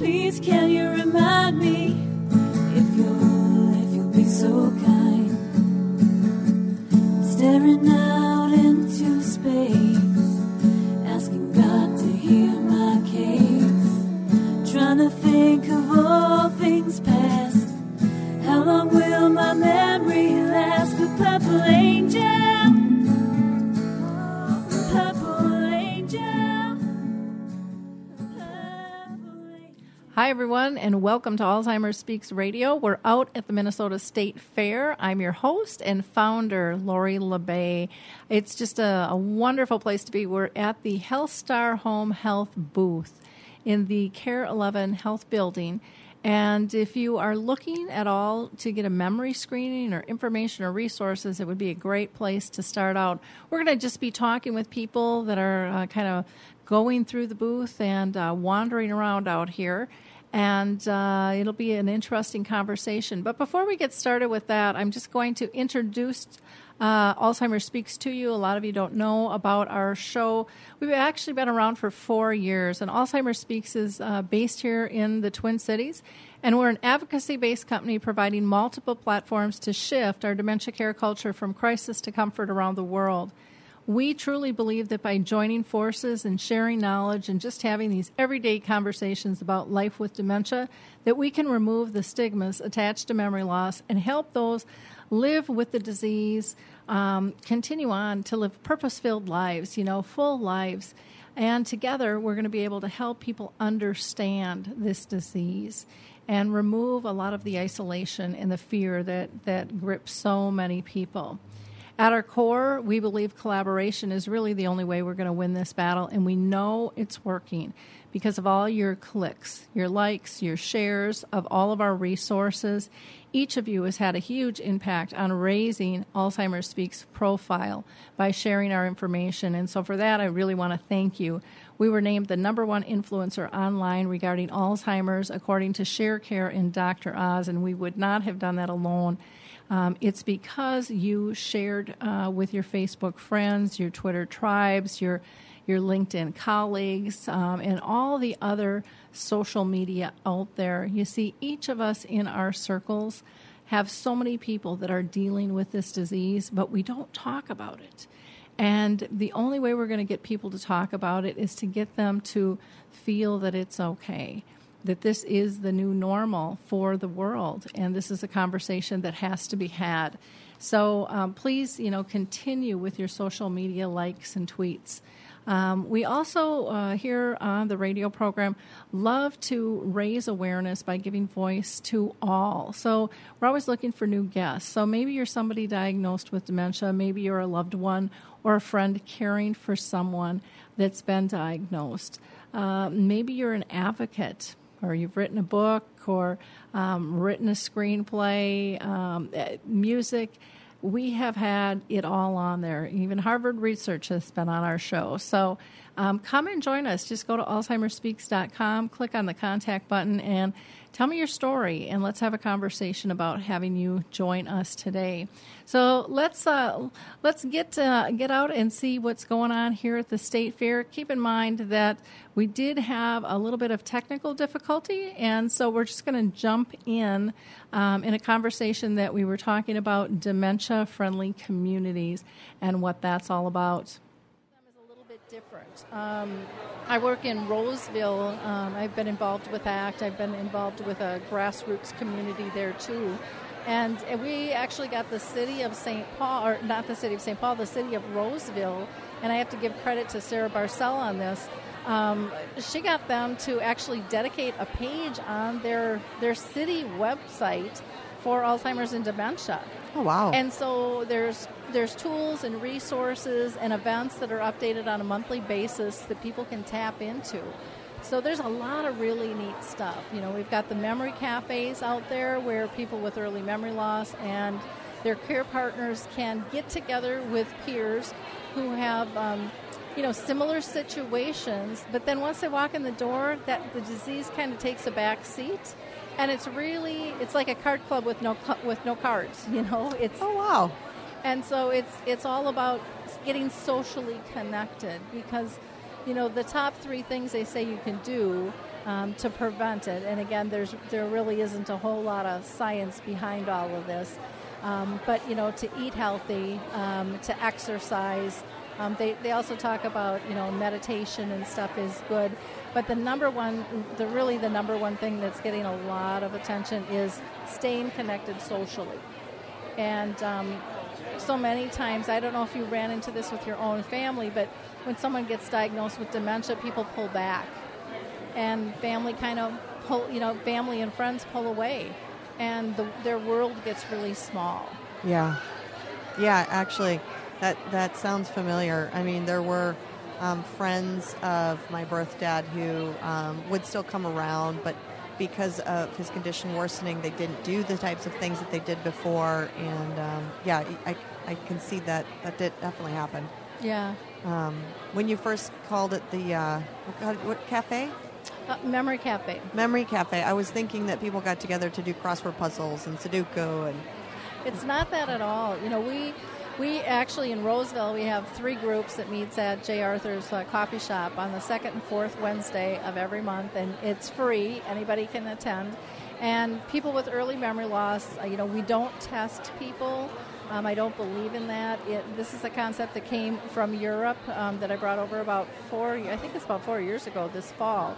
Please, can you remind me if you'll, if you'll be so kind? Staring out into space, asking God to hear my case. Trying to think of all Hi, everyone, and welcome to Alzheimer's Speaks Radio. We're out at the Minnesota State Fair. I'm your host and founder, Lori La Bey. It's just a, a wonderful place to be. We're at the HealthStar Home Health booth in the Kare 11 Health Building. And if you are looking at all to get a memory screening or information or resources, it would be a great place to start out. We're going to just be talking with people that are uh, kind of going through the booth and uh, wandering around out here. And uh, it'll be an interesting conversation. But before we get started with that, I'm just going to introduce uh, Speaks to you. A lot of you don't know about our show. We've actually been around for four years, and Alzheimer's Speaks is uh, based here in the Twin Cities. And we're an advocacy based company providing multiple platforms to shift our dementia care culture from crisis to comfort around the world. We truly believe that by joining forces and sharing knowledge and just having these everyday conversations about life with dementia, that we can remove the stigmas attached to memory loss and help those live with the disease, um, continue on to live purpose-filled lives, you know, full lives. And together, we're going to be able to help people understand this disease and remove a lot of the isolation and the fear that, that grips so many people. At our core, we believe collaboration is really the only way we're going to win this battle, and we know it's working because of all your clicks, your likes, your shares of all of our resources. Each of you has had a huge impact on raising Alzheimer's Speaks profile by sharing our information. And so, for that, I really want to thank you. We were named the number one influencer online regarding Alzheimer's, according to ShareCare and Dr. Oz, and we would not have done that alone. Um, it's because you shared uh, with your Facebook friends, your Twitter tribes, your your LinkedIn colleagues, um, and all the other social media out there. You see, each of us in our circles have so many people that are dealing with this disease, but we don't talk about it. And the only way we're going to get people to talk about it is to get them to feel that it's okay that this is the new normal for the world, and this is a conversation that has to be had. So um, please, you know, continue with your social media likes and tweets. Um, we also uh, here on the radio program love to raise awareness by giving voice to all. So we're always looking for new guests. So maybe you're somebody diagnosed with dementia, maybe you're a loved one or a friend caring for someone that's been diagnosed. Uh, maybe you're an advocate or you've written a book or um, written a screenplay, um, eh, music. We have had it all on there. Even Harvard Research has been on our show. So um, come and join us. Just go to AlzheimerSpeaks.com, click on the contact button, and tell me your story. And let's have a conversation about having you join us today. So let's uh, let's get uh, get out and see what's going on here at the state fair. Keep in mind that we did have a little bit of technical difficulty, and so we're just going to jump in um, in a conversation that we were talking about dementia friendly communities and what that's all about is a little bit different. Um, I work in Roseville. Um, I've been involved with ACT. I've been involved with a grassroots community there too. And we actually got the city of St. Paul, or not the city of St. Paul, the city of Roseville. And I have to give credit to Sarah Barcel on this. Um, she got them to actually dedicate a page on their their city website for Alzheimer's and dementia. Oh wow! And so there's there's tools and resources and events that are updated on a monthly basis that people can tap into. So there's a lot of really neat stuff. You know, we've got the memory cafes out there where people with early memory loss and their care partners can get together with peers who have um, you know similar situations but then once they walk in the door that the disease kind of takes a back seat and it's really it's like a card club with no with no cards you know it's Oh wow! and so it's it's all about getting socially connected because you know, the top three things they say you can do um, to prevent it. And again, there's there really isn't a whole lot of science behind all of this. Um, but you know, to eat healthy, um, to exercise. Um, they, they also talk about you know meditation and stuff is good, but the number one, the really the number one thing that's getting a lot of attention is staying connected socially. And um, so many times, I don't know if you ran into this with your own family, but when someone gets diagnosed with dementia, people pull back, and family kind of pull, you know, family and friends pull away, and the, their world gets really small. Yeah, yeah. Actually, that that sounds familiar. I mean, there were um, friends of my birth dad who um, would still come around, but because of his condition worsening, they didn't do the types of things that they did before. And um, yeah, I, I can see that that did definitely happen. Yeah. Um, when you first called it the uh, what, what cafe? Uh, Memory Cafe. Memory Cafe. I was thinking that people got together to do crossword puzzles and Sudoku and. It's not that at all. You know, we we actually in Roseville we have three groups that meets at J. Arthur's uh, coffee shop on the second and fourth Wednesday of every month, and it's free. Anybody can attend. And people with early memory loss, uh, you know, we don't test people. Um, I don't believe in that. It, this is a concept that came from Europe um, that I brought over about four. I think it's about four years ago this fall.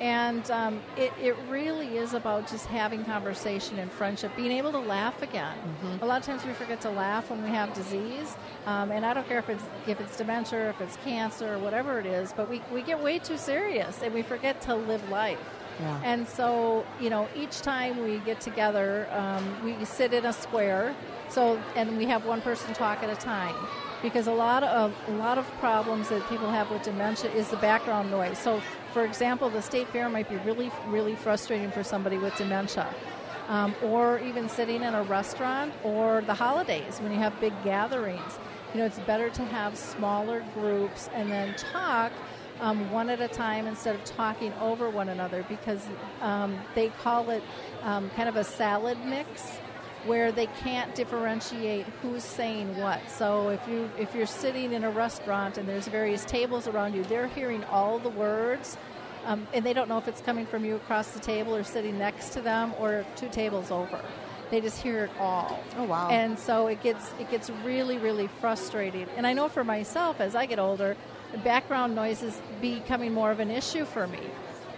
And um, it, it really is about just having conversation and friendship, being able to laugh again. Mm-hmm. A lot of times we forget to laugh when we have disease, um, and I don't care if it's if it's dementia, if it's cancer, or whatever it is, but we, we get way too serious and we forget to live life. Yeah. And so, you know, each time we get together, um, we sit in a square. So, and we have one person talk at a time, because a lot of a lot of problems that people have with dementia is the background noise. So, for example, the state fair might be really, really frustrating for somebody with dementia. Um, or even sitting in a restaurant or the holidays when you have big gatherings. You know, it's better to have smaller groups and then talk um, one at a time instead of talking over one another because um, they call it um, kind of a salad mix where they can't differentiate who's saying what. So if you if you're sitting in a restaurant and there's various tables around you, they're hearing all the words. Um, and they don't know if it's coming from you across the table or sitting next to them or two tables over. They just hear it all. Oh wow! And so it gets it gets really really frustrating. And I know for myself as I get older, background noise is becoming more of an issue for me.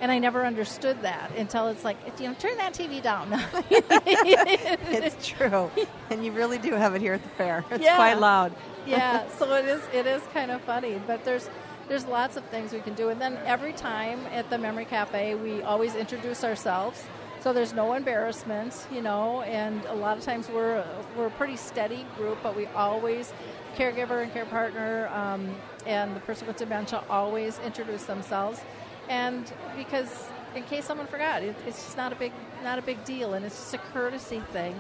And I never understood that until it's like, you know, turn that TV down. it's true, and you really do have it here at the fair. It's Yeah. quite loud. yeah, so it is it is kind of funny, but there's there's lots of things we can do. And then every time at the Memory Cafe, we always introduce ourselves. So there's no embarrassment, you know, and a lot of times we're we're a pretty steady group, but we always caregiver and care partner um, and the person with dementia always introduce themselves, and because in case someone forgot, it, it's just not a big not a big deal, and it's just a courtesy thing.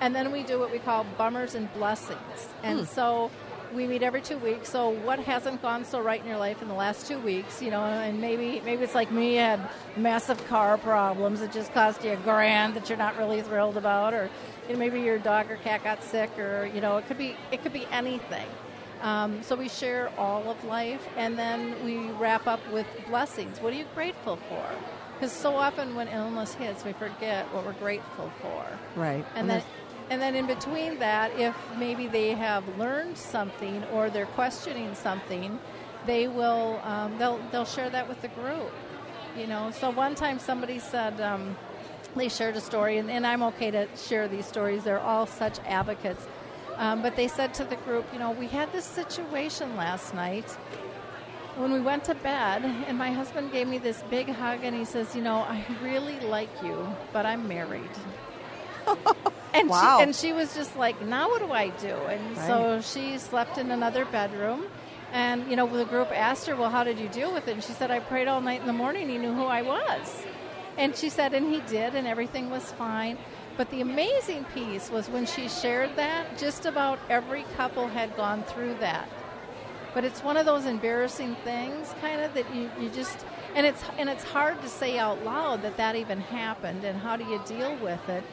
And then we do what we call bummers and blessings, and hmm. so we meet every two weeks. So what hasn't gone so right in your life in the last two weeks, you know, and maybe maybe it's like me, had massive car problems that just cost you a grand that you're not really thrilled about, or you know, maybe your dog or cat got sick, or you know, it could be it could be anything. Um, so we share all of life, and then we wrap up with blessings. What are you grateful for? Because so often when illness hits, we forget what we're grateful for. Right. And then, and then in between that, if maybe they have learned something or they're questioning something, they will um, they'll they'll share that with the group. You know. So one time somebody said um, they shared a story, and, and I'm okay to share these stories. They're all such advocates. Um, but they said to the group, you know, we had this situation last night when we went to bed, and my husband gave me this big hug, and he says, you know, I really like you, but I'm married. And Wow. she and she was just like, now what do I do? And so she slept in another bedroom. And you know, the group asked her, well, how did you deal with it? And she said, I prayed all night in the morning. He knew who I was. And she said, and he did, and everything was fine. But the amazing piece was when she shared that, just about every couple had gone through that. But it's one of those embarrassing things, kind of that you, you just and it's and it's hard to say out loud that that even happened, and how do you deal with it?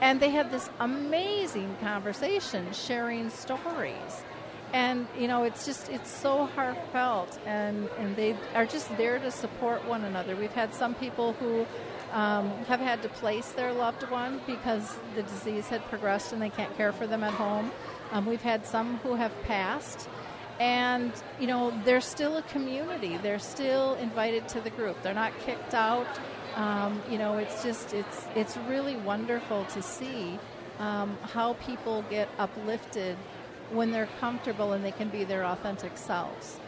And they had this amazing conversation, sharing stories. and you know it's just it's so heartfelt and and they are just there to support one another we've had some people who um, have had to place their loved one because the disease had progressed and they can't care for them at home. Um, we've had some who have passed. And you know they're still a community. They're still invited to the group. They're not kicked out. Um, you know it's just it's it's really wonderful to see um, how people get uplifted when they're comfortable and they can be their authentic selves.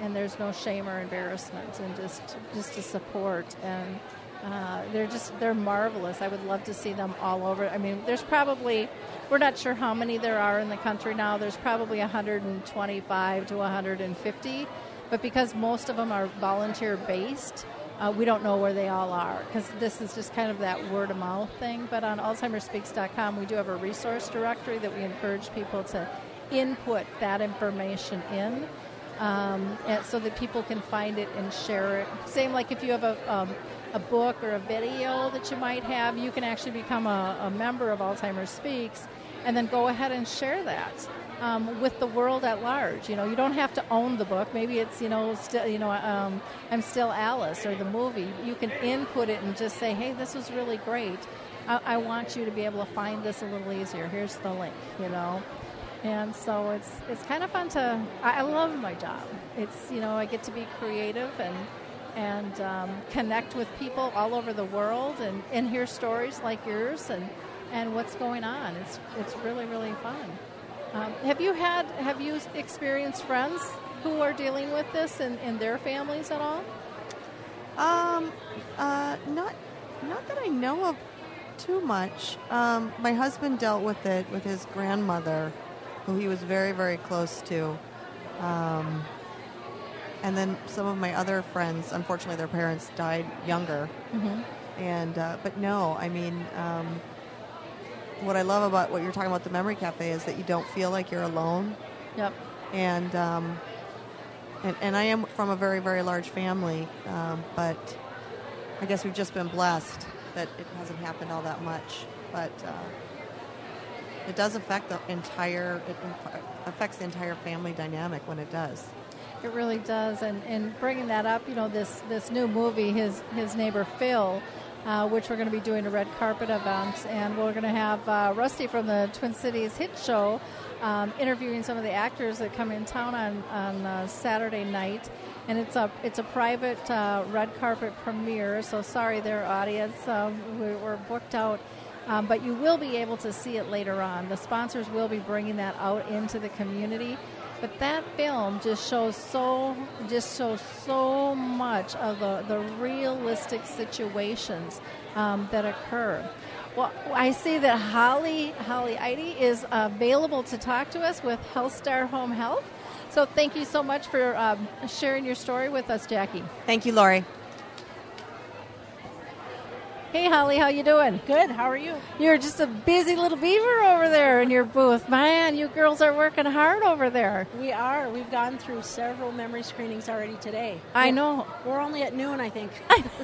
And there's no shame or embarrassment and just just a support. And uh, they're just they're marvelous. I would love to see them all over. I mean there's probably we're not sure how many there are in the country now. There's probably 125 to 150 but because most of them are volunteer based uh, we don't know where they all are because this is just kind of that word of mouth thing. But on alzheimersspeaks.com we do have a resource directory that we encourage people to input that information in um, so that people can find it and share it. Same like if you have a, um, a book or a video that you might have, you can actually become a, a member of Alzheimer's Speaks and then go ahead and share that. Um, with the world at large, you know, you don't have to own the book. Maybe it's, you know, still, you know, um, I'm still Alice or the movie. You can input it and just say, hey, this was really great. I, I want you to be able to find this a little easier. Here's the link, you know and so it's it's kind of fun to. I, I love my job. It's you know I get to be creative and and um, connect with people all over the world and, and hear stories like yours and and what's going on. It's it's really really fun. Um, have you had have you experienced friends who are dealing with this in, in their families at all? Um, uh, not not that I know of too much. Um, my husband dealt with it with his grandmother who he was very, very close to. Um, and then some of my other friends, unfortunately, their parents died younger. Mm-hmm. And uh, but no, I mean, um, what I love about what you're talking about the Memory Cafe is that you don't feel like you're alone. Yep. And um, and, and I am from a very, very large family, um, but I guess we've just been blessed that it hasn't happened all that much. But uh, it does affect the entire it affects the entire family dynamic when it does it really does. And and bringing that up you know this this new movie his his neighbor phil uh, which we're going to be doing a red carpet event. And we're going to have uh, rusty from the twin cities hit show um, interviewing some of the actors that come in town on on uh, saturday night. And it's a it's a private uh, red carpet premiere. So sorry their audience. Um, we, we're booked out. Um, but you will be able to see it later on. The sponsors will be bringing that out into the community. But that film just shows so just shows so much of the, the realistic situations um, that occur. Well, I see that Holly Holly Eide is available to talk to us with HealthStar Home Health. So thank you so much for um, sharing your story with us, Jackie. Thank you, Lori. Hey, Holly, how you doing? Good. How are you? You're just a busy little beaver over there in your booth. Man, you girls are working hard over there. We are. We've gone through several memory screenings already today. I know. We're only at noon, I think.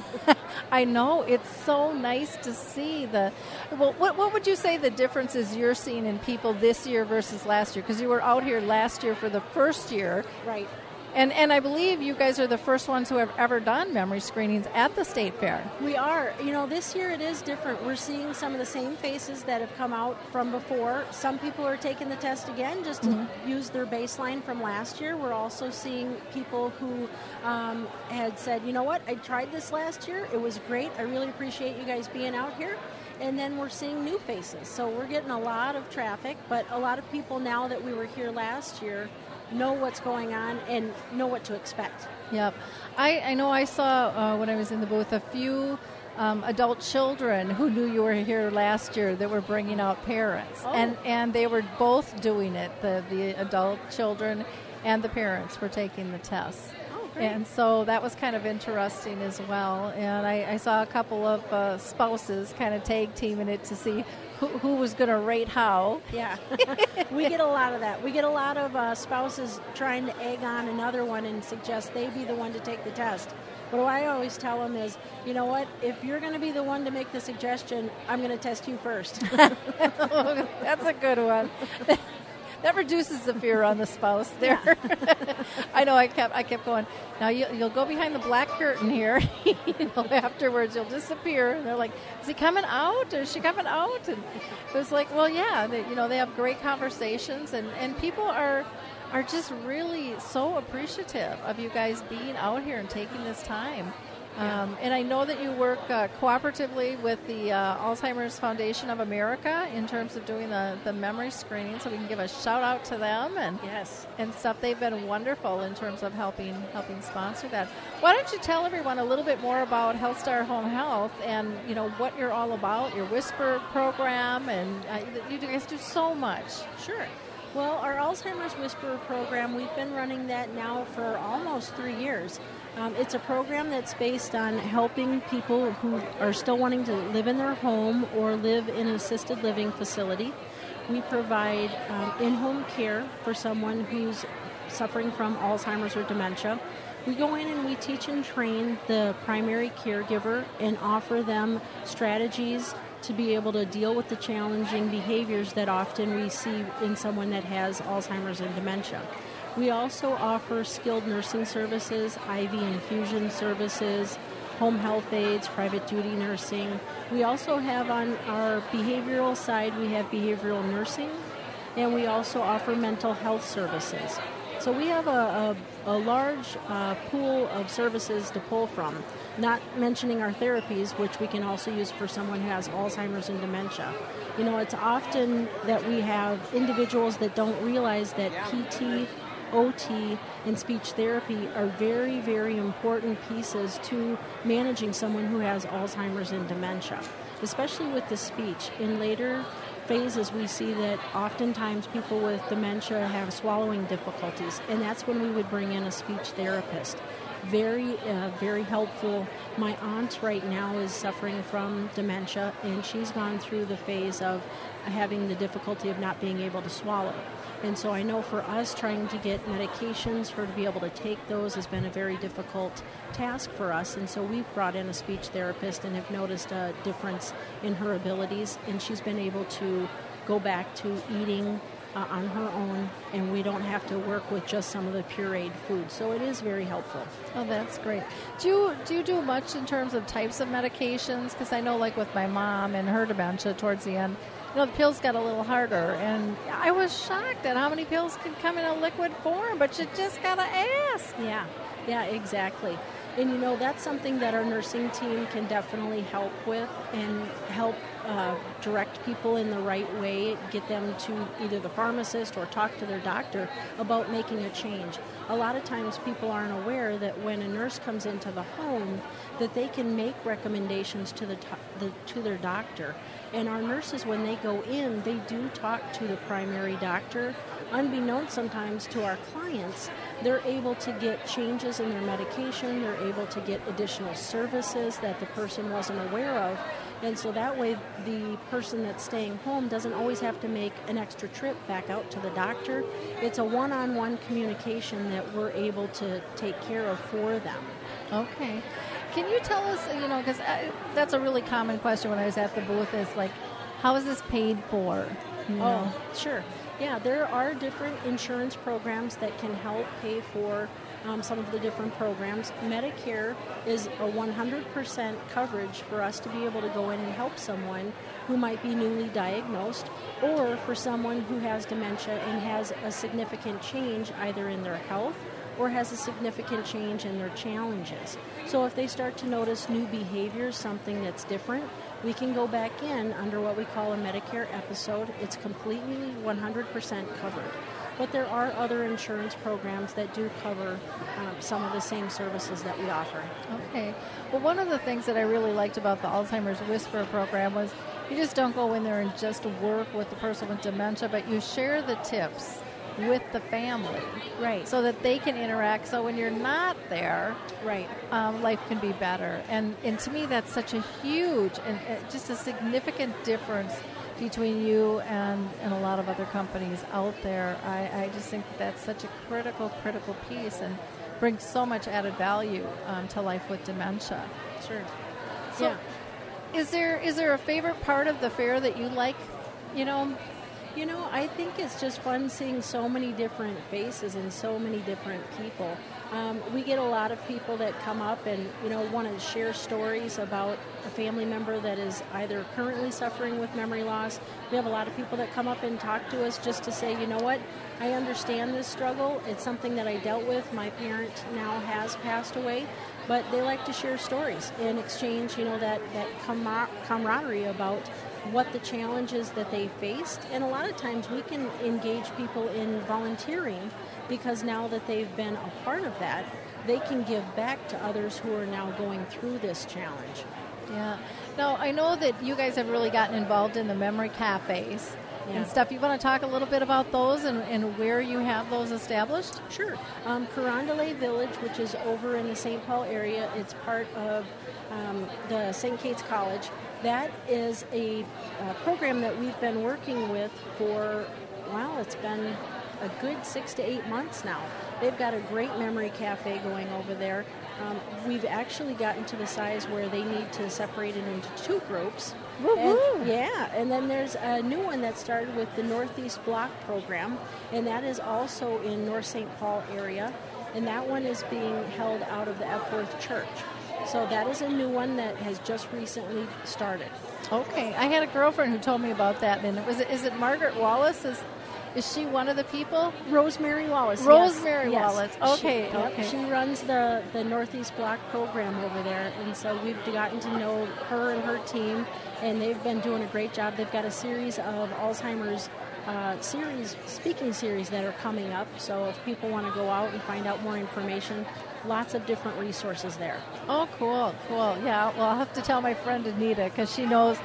I know. It's so nice to see the. Well, what, what would you say the differences you're seeing in people this year versus last year? Because you were out here last year for the first year. Right. And and I believe you guys are the first ones who have ever done memory screenings at the state fair. We are. You know, this year it is different. We're seeing some of the same faces that have come out from before. Some people are taking the test again just to mm-hmm. use their baseline from last year. We're also seeing people who um, had said, you know what, I tried this last year. It was great. I really appreciate you guys being out here and then we're seeing new faces. So we're getting a lot of traffic, but a lot of people now that we were here last year know what's going on and know what to expect. Yep. I, I know I saw uh, when I was in the booth a few um, adult children who knew you were here last year that were bringing out parents. Oh. And, and they were both doing it, the, the adult children and the parents were taking the tests. And so that was kind of interesting as well. And I, I saw a couple of uh, spouses kind of tag teaming it to see who, who was going to rate how. Yeah, we get a lot of that. We get a lot of uh, spouses trying to egg on another one and suggest they be the one to take the test. What I always tell them is, you know what? If you're going to be the one to make the suggestion, I'm going to test you first. That's a good one. that reduces the fear on the spouse there. I know. I kept I kept going. Now you, you'll go behind the black curtain here. you know, afterwards you'll disappear. And they're like, "Is he coming out? Is she coming out?" And it was like, "Well, yeah." They, you know, they have great conversations, and and people are are just really so appreciative of you guys being out here and taking this time. Um, and I know that you work uh, cooperatively with the uh, Alzheimer's Foundation of America in terms of doing the, the memory screening, so we can give a shout out to them and Yes. and stuff. They've been wonderful in terms of helping helping sponsor that. Why don't you tell everyone a little bit more about HealthStar Home Health and you know what you're all about, your Whisperer program, and uh, you guys do so much. Sure. Well, our Alzheimer's Whisperer program, we've been running that now for almost three years. Um, it's a program that's based on helping people who are still wanting to live in their home or live in an assisted living facility. We provide um, in home care for someone who's suffering from Alzheimer's or dementia. We go in and we teach and train the primary caregiver and offer them strategies to be able to deal with the challenging behaviors that often we see in someone that has Alzheimer's and dementia. We also offer skilled nursing services, IV infusion services, home health aides, private duty nursing. We also have on our behavioral side, we have behavioral nursing, and we also offer mental health services. So we have a, a, a large uh, pool of services to pull from, not mentioning our therapies, which we can also use for someone who has Alzheimer's and dementia. You know, it's often that we have individuals that don't realize that PT, OT, and speech therapy are very, very important pieces to managing someone who has Alzheimer's and dementia, especially with the speech. In later phases, we see that oftentimes people with dementia have swallowing difficulties, and that's when we would bring in a speech therapist. Very, uh, very helpful. My aunt right now is suffering from dementia, and she's gone through the phase of having the difficulty of not being able to swallow. And so I know for us trying to get medications, her to be able to take those has been a very difficult task for us. And so we've brought in a speech therapist and have noticed a difference in her abilities. And she's been able to go back to eating uh, on her own, and we don't have to work with just some of the pureed food. So it is very helpful. Oh, that's great. Do you do you do much in terms of types of medications? Because I know, like with my mom and her dementia, towards the end, you know, the pills got a little harder, and I was shocked at how many pills could come in a liquid form. But you just gotta ask. Yeah, yeah, exactly. And you know, that's something that our nursing team can definitely help with and help uh, direct people in the right way, get them to either the pharmacist or talk to their doctor about making a change. A lot of times people aren't aware that when a nurse comes into the home that they can make recommendations to the, to- the to their doctor. And our nurses when they go in, they do talk to the primary doctor unbeknownst sometimes to our clients, they're able to get changes in their medication, they're able to get additional services that the person wasn't aware of. And so that way, the person that's staying home doesn't always have to make an extra trip back out to the doctor. It's a one on one communication that we're able to take care of for them. Okay. Can you tell us, you know, because that's a really common question when I was at the booth is like, how is this paid for? You know? Oh, sure. Yeah, there are different insurance programs that can help pay for um, some of the different programs. Medicare is a 100% coverage for us to be able to go in and help someone who might be newly diagnosed or for someone who has dementia and has a significant change either in their health or has a significant change in their challenges. So if they start to notice new behaviors, something that's different, we can go back in under what we call a Medicare episode. It's completely 100% covered. But there are other insurance programs that do cover um, some of the same services that we offer. Okay. Well, one of the things that I really liked about the Alzheimer's Whisperer program was you just don't go in there and just work with the person with dementia, but you share the tips with the family. Right. So that they can interact. So when you're not there, Right. um, life can be better. And, and to me, that's such a huge and uh, just a significant difference between you and, and a lot of other companies out there. I, I just think that that's such a critical, critical piece and brings so much added value um, to life with dementia. Sure. So, yeah. is there is there a favorite part of the fair that you like? You know, You know, I think it's just fun seeing so many different faces and so many different people. Um, we get a lot of people that come up and you know want to share stories about a family member that is either currently suffering with memory loss. We have a lot of people that come up and talk to us just to say, you know what, I understand this struggle. It's something that I dealt with. My parent now has passed away, but they like to share stories and exchange, you know, that that camaraderie about what the challenges that they faced. And a lot of times we can engage people in volunteering because now that they've been a part of that, they can give back to others who are now going through this challenge. Yeah. Now, I know that you guys have really gotten involved in the memory cafes yeah. and stuff. You want to talk a little bit about those and, and where you have those established? Sure. Um, Carondelet Village, which is over in the St. Paul area, it's part of um, the St. Kate's College. That is a, program that we've been working with for, well, it's been a good six to eight months now. They've got a great memory cafe going over there. Um, we've actually gotten to the size where they need to separate it into two groups. And, yeah, and then there's a new one that started with the Northeast Block program, and that is also in North St. Paul area, and that one is being held out of the Epworth Church. So that is a new one that has just recently started. Okay, I had a girlfriend who told me about that, and it was is it Margaret Wallace? Is is she one of the people? Rosemary Wallace. Rosemary yes. Wallace. Okay, she, okay. She runs the, the Northeast Block program over there, and so we've gotten to know her and her team, and they've been doing a great job. They've got a series of Alzheimer's uh, series, speaking series that are coming up. So if people want to go out and find out more information, lots of different resources there. Oh, cool, cool. Yeah, well, I'll have to tell my friend Anita because she knows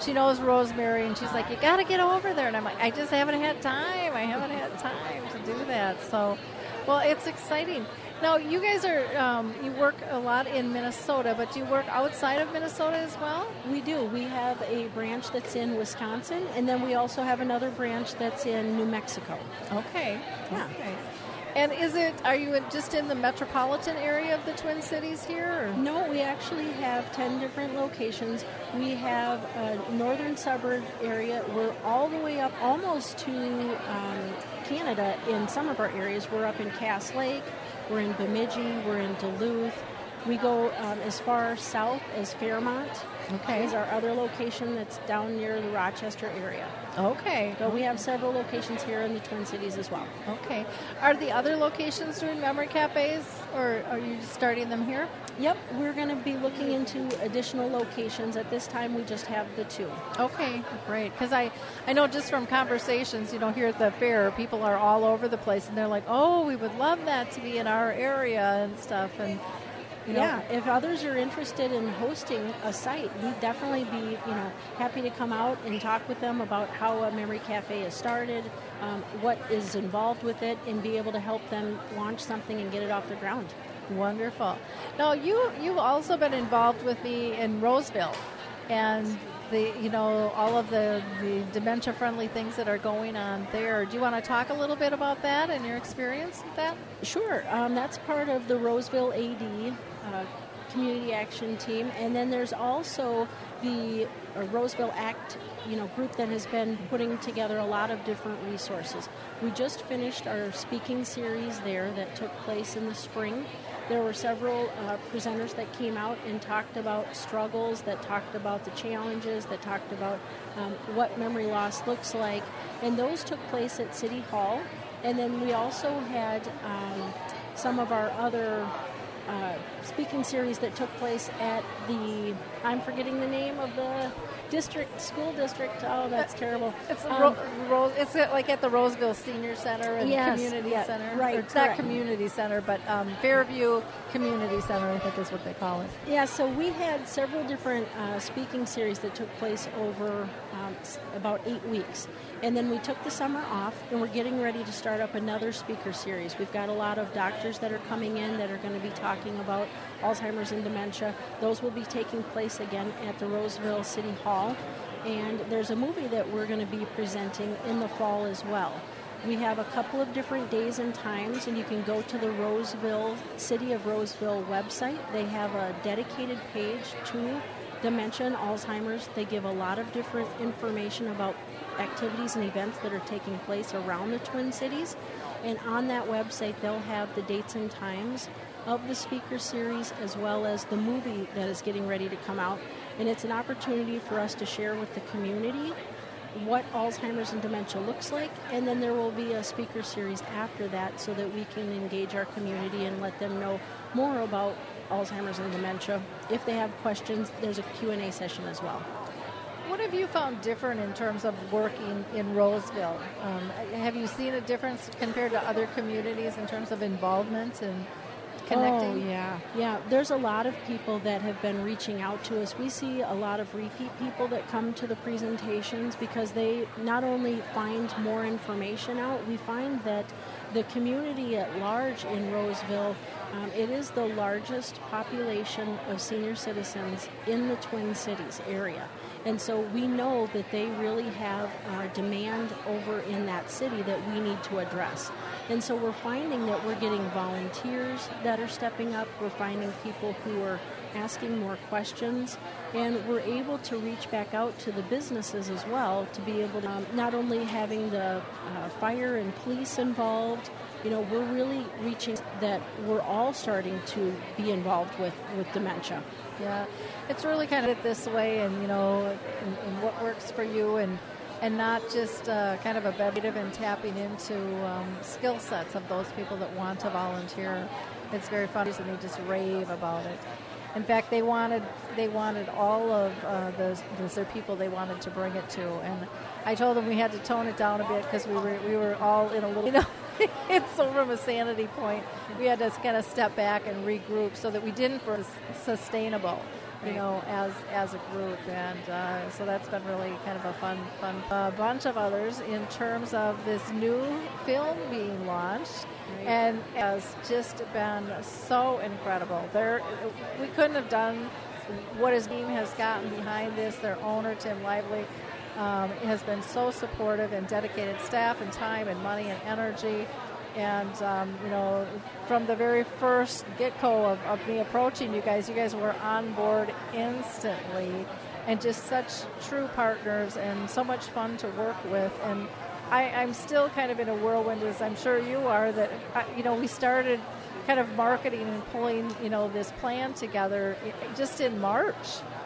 she knows Rosemary, and she's like, "You got to get over there." And I'm like, "I just haven't had time. I haven't had time to do that." So, well, it's exciting. Now, you guys are um, you work a lot in Minnesota, but do you work outside of Minnesota as well? We do. We have a branch that's in Wisconsin, and then we also have another branch that's in New Mexico. Okay. Yeah. Okay. And is it? Are you just in the metropolitan area of the Twin Cities here? Or? No, we actually have ten different locations. We have a northern suburb area. We're all the way up almost to um, Canada in some of our areas. We're up in Cass Lake. We're in Bemidji. We're in Duluth. We go um, as far south as Fairmont. Okay. Is our other location that's down near the Rochester area. Okay. But we have several locations here in the Twin Cities as well. Okay. Are the other locations doing memory cafes, or are you starting them here? Yep, we're going to be looking into additional locations. At this time, we just have the two. Okay, great. Because I, I know just from conversations, you know, here at the fair, people are all over the place, and they're like, "Oh, we would love that to be in our area and stuff." And you know? Yeah, if others are interested in hosting a site, we'd definitely be, you know, happy to come out and talk with them about how a memory cafe is started, um, what is involved with it, and be able to help them launch something and get it off the ground. Wonderful. Now, you you've also been involved with me in Roseville, and the you know all of the the dementia friendly things that are going on there. Do you want to talk a little bit about that and your experience with that? Sure. Um, that's part of the Roseville AD uh, community action team, and then there's also the uh, Roseville Act, you know, group that has been putting together a lot of different resources. We just finished our speaking series there that took place in the spring. There were several uh, presenters that came out and talked about struggles, that talked about the challenges, that talked about um, what memory loss looks like, and those took place at City Hall. And then we also had um, some of our other uh, speaking series that took place at the I'm forgetting the name of the district school district. Oh, that's uh, terrible. It's um, Ro- Ro- it's like at the Roseville Senior Center and yes, Community yeah, Center. Right, it's not Community Center, but um, Fairview Community Center, I think is what they call it. Yeah, so we had several different uh, speaking series that took place over um, about eight weeks. And then we took the summer off, and we're getting ready to start up another speaker series. We've got a lot of doctors that are coming in that are going to be talking about Alzheimer's and dementia. Those will be taking place again at the Roseville City Hall. And there's a movie that we're going to be presenting in the fall as well. We have a couple of different days and times, and you can go to the Roseville, City of Roseville website. They have a dedicated page to dementia and Alzheimer's. They give a lot of different information about activities and events that are taking place around the Twin Cities. And on that website, they'll have the dates and times of the speaker series as well as the movie that is getting ready to come out. And it's an opportunity for us to share with the community what Alzheimer's and dementia looks like, and then there will be a speaker series after that so that we can engage our community and let them know more about Alzheimer's and dementia. If they have questions, there's a Q&A session as well. What have you found different in terms of working in Roseville? Um, have you seen a difference compared to other communities in terms of involvement and connecting? Oh, yeah. Yeah, there's a lot of people that have been reaching out to us. We see a lot of repeat people that come to the presentations because they not only find more information out, we find that the community at large in Roseville, um, it is the largest population of senior citizens in the Twin Cities area. And so we know that they really have a demand over in that city that we need to address. And so we're finding that we're getting volunteers that are stepping up, we're finding people who are asking more questions, and we're able to reach back out to the businesses as well to be able to um, not only having the uh, fire and police involved. You know, we're really reaching that we're all starting to be involved with, with dementia. Yeah, it's really kind of this way, and you know, and, and what works for you, and and not just uh, kind of a bev and tapping into um, skill sets of those people that want to volunteer. It's very fun, and they just rave about it. In fact, they wanted they wanted all of uh, those those are people they wanted to bring it to, and I told them we had to tone it down a bit because we were we were all in a little you know. it's so from a sanity point, we had to kind of step back and regroup so that we didn't for sustainable, you know, as as a group, and uh, so that's been really kind of a fun fun uh, bunch of others in terms of this new film being launched, right. and has just been so incredible. There, we couldn't have done what his team has gotten behind this. Their owner Tim Lively um, has been so supportive and dedicated staff and time and money and energy. And, um, you know, from the very first get go of, of me approaching you guys, you guys were on board instantly and just such true partners and so much fun to work with. And I, am still kind of in a whirlwind, as I'm sure you are, that, uh, you know, we started kind of marketing and pulling, you know, this plan together just in March.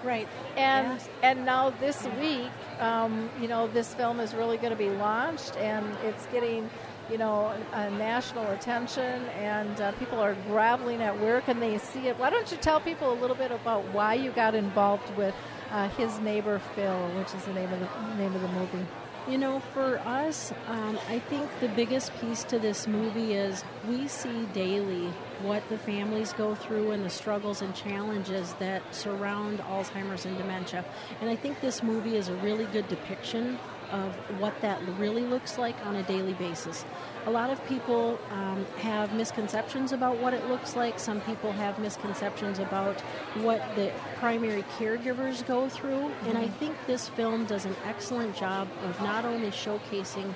Right. And yeah. and now this week, um, you know, this film is really going to be launched, and it's getting, you know, national attention, and uh, people are graveling at where can they see it. Why don't you tell people a little bit about why you got involved with uh, his neighbor Phil, which is the name of the name of the movie. You know, for us, um, I think the biggest piece to this movie is we see daily what the families go through and the struggles and challenges that surround Alzheimer's and dementia. And I think this movie is a really good depiction of what that really looks like on a daily basis. A lot of people um, have misconceptions about what it looks like. Some people have misconceptions about what the primary caregivers go through. Mm-hmm. And I mm-hmm. think this film does an excellent job of not only showcasing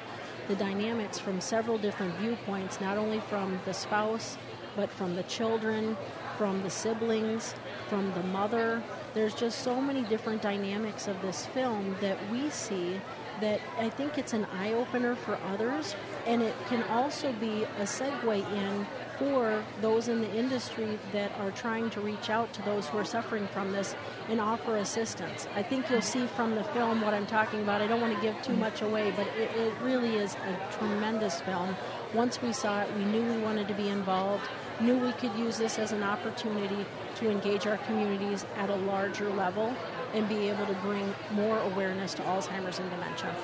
the dynamics from several different viewpoints, not only from the spouse, but from the children, from the siblings, from the mother. There's just so many different dynamics of this film that we see that I think it's an eye opener for others, and it can also be a segue in for those in the industry that are trying to reach out to those who are suffering from this and offer assistance. I think you'll see from the film what I'm talking about. I don't want to give too much away, but it, it really is a tremendous film. Once we saw it, we knew we wanted to be involved, knew we could use this as an opportunity to engage our communities at a larger level and be able to bring more awareness to Alzheimer's and dementia.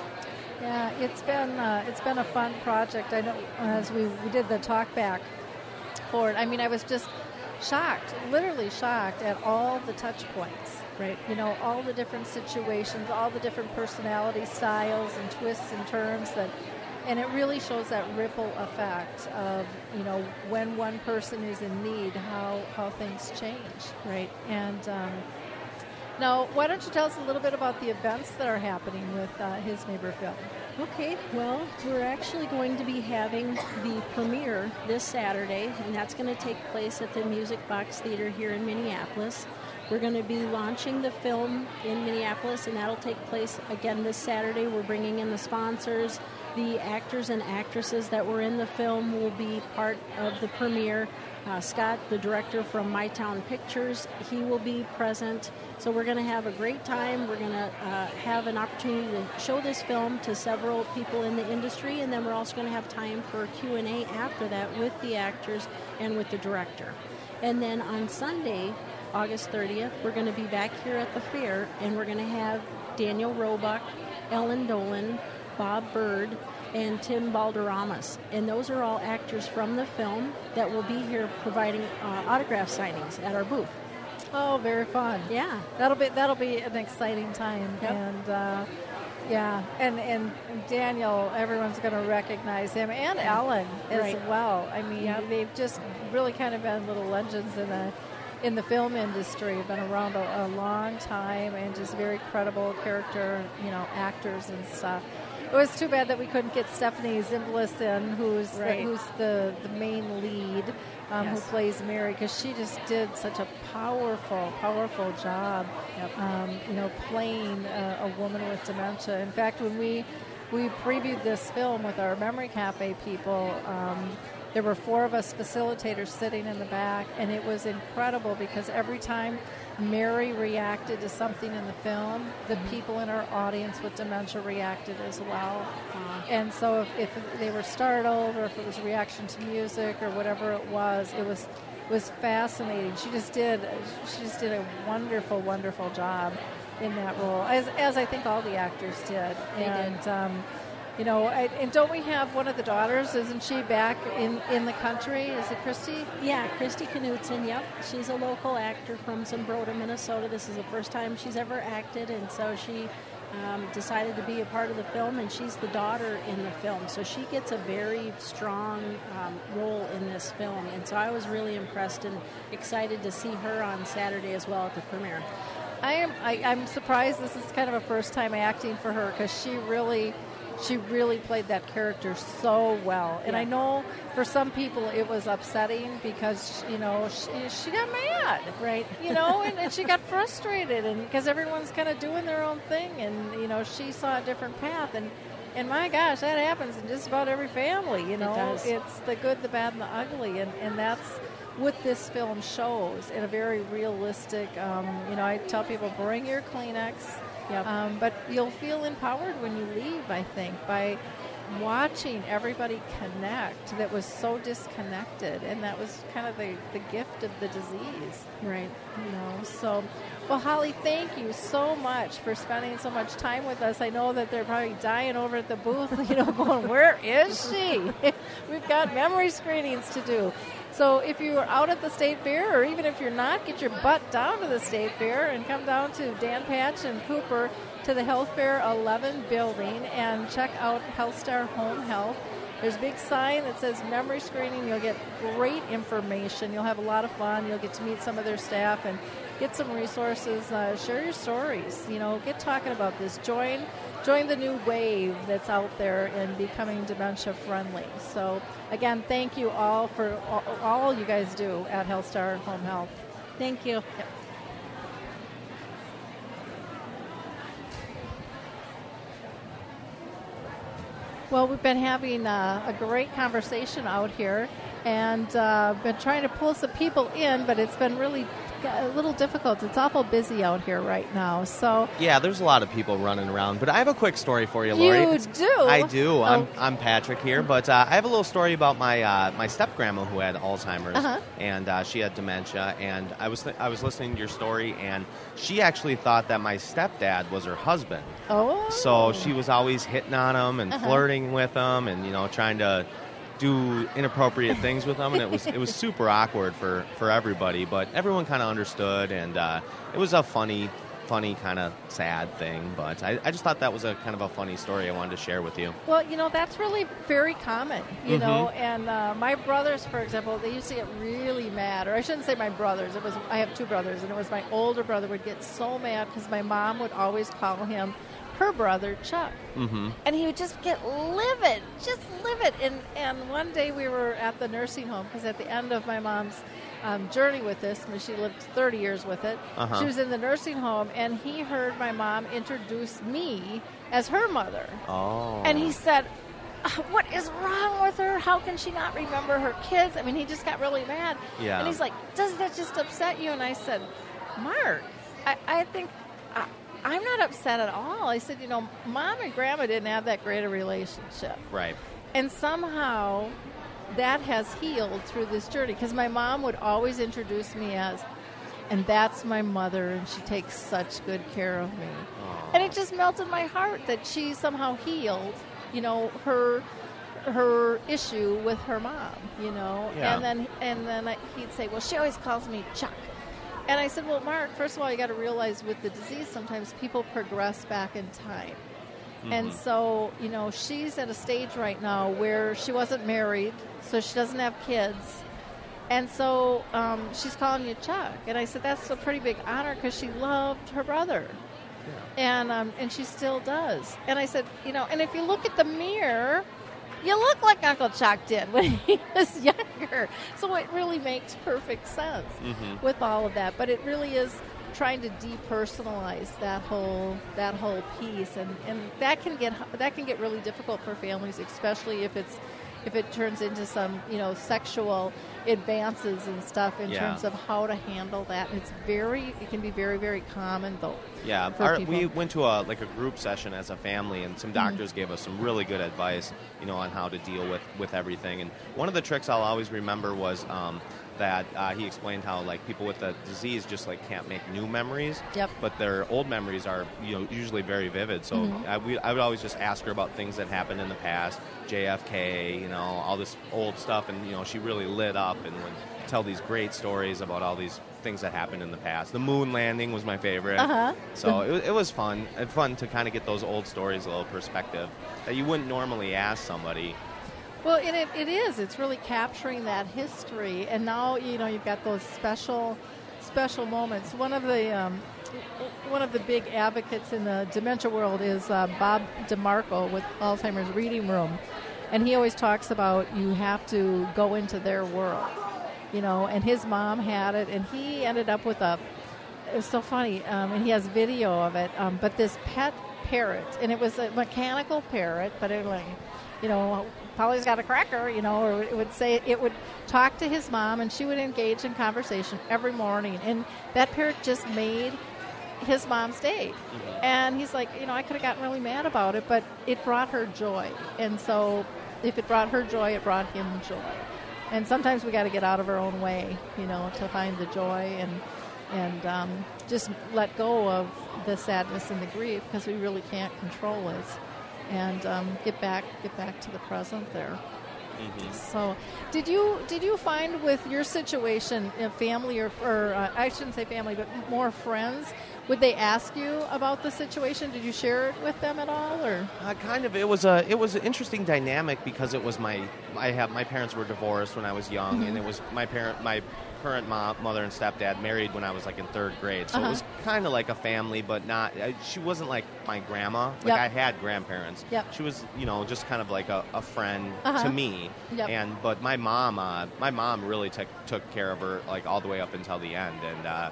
Yeah, it's been uh, it's been a fun project. I know as we, we did the talk back for it. I mean, I was just shocked, literally shocked at all the touch points. Right. You know, all the different situations, all the different personality styles and twists and turns that and it really shows that ripple effect of you know when one person is in need how how things change right and um, now, why don't you tell us a little bit about the events that are happening with uh, his neighbor Phil? Okay, well, we're actually going to be having the premiere this Saturday, and that's going to take place at the Music Box Theater here in Minneapolis. We're going to be launching the film in Minneapolis, and that'll take place again this Saturday. We're bringing in the sponsors. The actors and actresses that were in the film will be part of the premiere. Uh, Scott, the director from My Town Pictures, he will be present. So we're going to have a great time. We're going to uh, have an opportunity to show this film to several people in the industry, and then we're also going to have time for Q and A after that with the actors and with the director. And then on Sunday, August 30th, we're going to be back here at the fair, and we're going to have Daniel Roebuck, Ellen Dolan, Bob Bird, and Tim Balderramas. And those are all actors from the film that will be here providing uh, autograph signings at our booth. Oh, very fun. Yeah. That'll be that'll be an exciting time, Yep. and uh, yeah, and, and and Daniel, everyone's going to recognize him, and Ellen as Right. well. I mean, Yep. they've just really kind of been little legends in the in the film industry. Been around a, a long time, and just very credible character, you know, actors and stuff. It was too bad that we couldn't get Stephanie Zimbalist in, who's the, who's the the main lead, um, Yes. who plays Mary, because she just did such a powerful, powerful job. Yep. Um, you know, playing a, a woman with dementia. In fact, when we we previewed this film with our Memory Cafe people, um, there were four of us facilitators sitting in the back, and it was incredible because every time Mary reacted to something in the film, the people in our audience with dementia reacted as well. And so if, if they were startled or if it was a reaction to music or whatever it was, it was was fascinating. She just did she just did a wonderful, wonderful job in that role, as as I think all the actors did. They did. um, you know, I, and don't we have one of the daughters? Isn't she back in in the country? Is it Christy? Yeah, Christy Knudsen, yep. She's a local actor from Zumbrota, Minnesota. This is the first time she's ever acted, and so she um, decided to be a part of the film, and she's the daughter in the film. So she gets a very strong um, role in this film, and so I was really impressed and excited to see her on Saturday as well at the premiere. I am. I, I'm surprised. This is kind of a first time acting for her because she really, she really played that character so well. And I know for some people it was upsetting because you know she, she got mad, Right. You know, and, and she got frustrated, and because everyone's kind of doing their own thing, and you know she saw a different path, and and my gosh, that happens in just about every family. You know, does. it's the good, the bad, and the ugly, and and that's what this film shows in a very realistic. Um, you know, I tell people bring your Kleenex, Yep. um, but you'll feel empowered when you leave. I think by watching everybody connect that was so disconnected, and that was kind of the, the gift of the disease. Right. You know, so well, Holly, thank you so much for spending so much time with us. I know that they're probably dying over at the booth, you know, going, "Where is she?" We've got memory screenings to do. So if you are out at the state fair, or even if you're not, get your butt down to the state fair and come down to Dan Patch and Cooper to the Health Fair 11 building and check out HealthStar Home Health. There's a big sign that says memory screening. You'll get great information. You'll have a lot of fun. You'll get to meet some of their staff and get some resources. Uh, share your stories. You know, get talking about this. Join, join the new wave that's out there in becoming dementia friendly. So again, thank you all for all, all you guys do at HealthStar Home Health. Thank you. Well, we've been having uh, a great conversation out here and uh, been trying to pull some people in, but it's been really a little difficult. It's awful busy out here right now. So Yeah, there's a lot of people running around, but I have a quick story for you, Lori. you It's- do. I do. I'm, Oh. I'm Patrick here, but uh, I have a little story about my uh, my step grandma who had Alzheimer's Uh-huh. and uh, she had dementia. And I was th- I was listening to your story, and she actually thought that my stepdad was her husband. Oh. So she was always hitting on him and Uh-huh. flirting with him, and you know trying to do inappropriate things with them, and it was it was super awkward for for everybody. But everyone kind of understood, and uh, it was a funny. Funny, kind of sad thing, but I, I just thought that was a kind of a funny story I wanted to share with you. Well, you know, that's really very common, you know. Mm-hmm. And uh, my brothers, for example, they used to get really mad, or I shouldn't say my brothers. It was I have two brothers, and it was my older brother would get so mad because my mom would always call him her brother Chuck, Mm-hmm. and he would just get livid, just livid. And and one day we were at the nursing home because at the end of my mom's um, journey with this. I mean, she lived 30 years with it. Uh-huh. She was in the nursing home, and he heard my mom introduce me as her mother. Oh. And he said, "Uh, What is wrong with her? How can she not remember her kids? I mean, he just got really mad. Yeah. And he's like, Does that just upset you? And I said, Mark, I, I think. I'm not upset at all. I said, you know, mom and grandma didn't have that great a relationship. Right. And somehow that has healed through this journey because my mom would always introduce me as, and that's my mother, and she takes such good care of me. And it just melted my heart that she somehow healed, you know, her her issue with her mom, you know. Yeah. And then and then I, he'd say, "Well, she always calls me Chuck." And I said, "Well, Mark, first of all, you got to realize with the disease sometimes people progress back in time." And so, you know, she's at a stage right now where she wasn't married, so she doesn't have kids. And so um, she's calling you Chuck. And I said, that's a pretty big honor because she loved her brother. And, um, and she still does. And I said, you know, and if you look at the mirror, you look like Uncle Chuck did when he was younger. So it really makes perfect sense mm-hmm. with all of that. But it really is trying to depersonalize that whole that whole piece and, and that can get that can get really difficult for families especially if it's if it turns into some you know sexual advances and stuff in Yeah. terms of how to handle that it's very it can be very very common though Yeah, our, we went to a like a group session as a family, and some Mm-hmm. doctors gave us some really good advice, you know, on how to deal with with everything. And one of the tricks I'll always remember was um, that uh, he explained how like people with the disease just like can't make new memories. Yep. But their old memories are you know usually very vivid. So Mm-hmm. I, we, I would always just ask her about things that happened in the past, JFK, you know, all this old stuff, and you know she really lit up and would tell these great stories about all these things that happened in the past. The moon landing was my favorite. Uh-huh. So it, it was fun. It's fun to kind of get those old stories a little perspective that you wouldn't normally ask somebody. Well, it, it is. It's really capturing that history, and now you know you've got those special, special moments. One of the um, one of the big advocates in the dementia world is uh, Bob DeMarco with Alzheimer's Reading Room, and he always talks about you have to go into their world, you know. And his mom had it, and he ended up with a. It was so funny, um, and he has video of it. Um, but this pet parrot, and it was a mechanical parrot, but it like, you know, Polly's got a cracker, you know, or it would say it would talk to his mom, and she would engage in conversation every morning, and that parrot just made his mom's day. And he's like, you know, I could have gotten really mad about it, but it brought her joy, and so if it brought her joy, it brought him joy. And sometimes we got to get out of our own way, you know, to find the joy and and um, just let go of the sadness and the grief because we really can't control it, and um, get back get back to the present there. So, did you did you find with your situation, uh, family or, or uh, I shouldn't say family, but more friends? Would they ask you about the situation? Did you share it with them at all, or Uh, kind of. It was a it was an interesting dynamic because it was my I have my parents were divorced when I was young, Mm-hmm. and it was my parent my current mom, mother and stepdad married when I was like in third grade. So Uh-huh. it was kind of like a family, but not. Uh, she wasn't like my grandma. Like Yep. I had grandparents. Yep. She was you know just kind of like a, a friend Uh-huh. to me. Yep. And but my mom uh, my mom really took took care of her like all the way up until the end, and. Uh,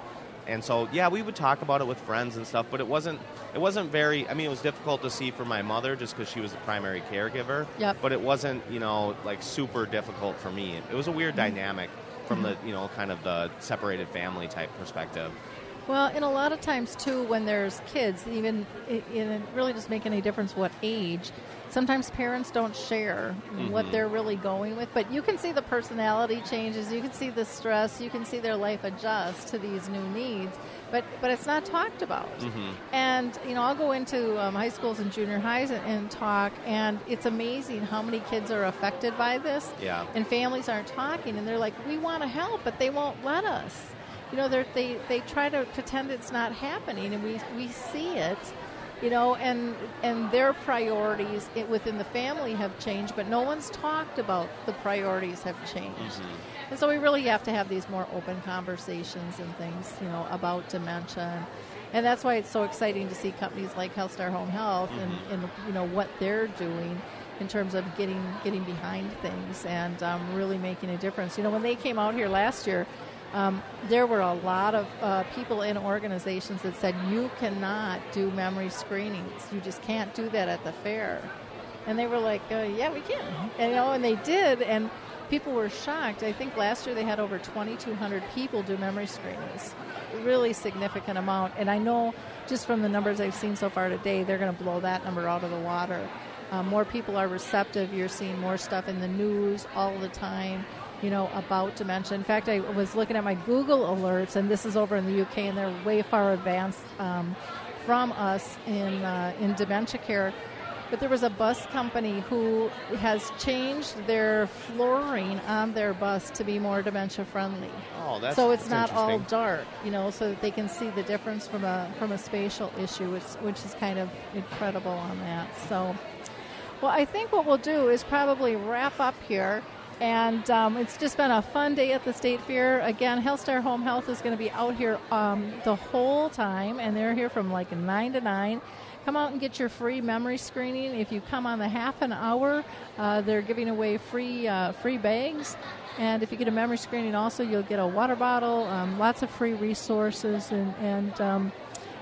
and so yeah we would talk about it with friends and stuff but it wasn't it wasn't very i mean it was difficult to see for my mother just because she was the primary caregiver Yep. but it wasn't you know like super difficult for me it was a weird Mm-hmm. dynamic from the you know kind of the separated family type perspective Well, and a lot of times too, when there's kids, even it, it really doesn't make any difference what age. Sometimes parents don't share what mm-hmm. they're really going with, but you can see the personality changes. You can see the stress. You can see their life adjust to these new needs, but but it's not talked about. And you know, I'll go into um, high schools and junior highs and, and talk, and it's amazing how many kids are affected by this. Yeah. And families aren't talking, and they're like, "We want to help, but they won't let us." you know they're, they they try to pretend it's not happening and we we see it you know and and their priorities within the family have changed but no one's talked about the priorities have changed. And so we really have to have these more open conversations and things you know about dementia. And, and that's why it's so exciting to see companies like HealthStar Home Health and, and you know what they're doing in terms of getting getting behind things and um, really making a difference. You know, when they came out here last year, um, there were a lot of uh, people in organizations that said you cannot do memory screenings. You just can't do that at the fair. And they were like, uh, "Yeah, we can." And, you know, and they did, and people were shocked. I think last year they had over 2,200 people do memory screenings. Really significant amount. And I know just from the numbers I've seen so far today, they're going to blow that number out of the water. Uh, more people are receptive. You're seeing more stuff in the news all the time you know, about dementia. In fact, I was looking at my Google alerts, and this is over in the UK, and they're way far advanced um, from us in uh, in dementia care. But there was a bus company who has changed their flooring on their bus to be more dementia friendly. Oh, that's so it's that's not all dark, you know, so that they can see the difference from a from a spatial issue, which which is kind of incredible on that. So, well, I think what we'll do is probably wrap up here. And um, it's just been a fun day at the State Fair. Again, HealthStar Home Health is going to be out here um, the whole time, and they're here from like 9 to 9. Come out and get your free memory screening. If you come on the half an hour, uh, they're giving away free uh, free bags. And if you get a memory screening, also you'll get a water bottle, um, lots of free resources, and, and um,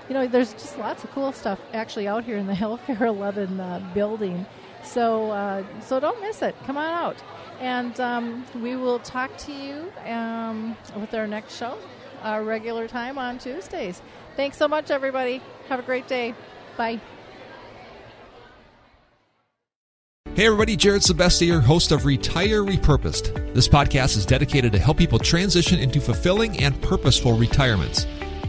you know, there's just lots of cool stuff actually out here in the Fair 11 uh, building. So, uh, so don't miss it. Come on out, and um, we will talk to you um, with our next show, our regular time on Tuesdays. Thanks so much, everybody. Have a great day. Bye. Hey everybody, Jared Sebesti here, host of Retire Repurposed. This podcast is dedicated to help people transition into fulfilling and purposeful retirements.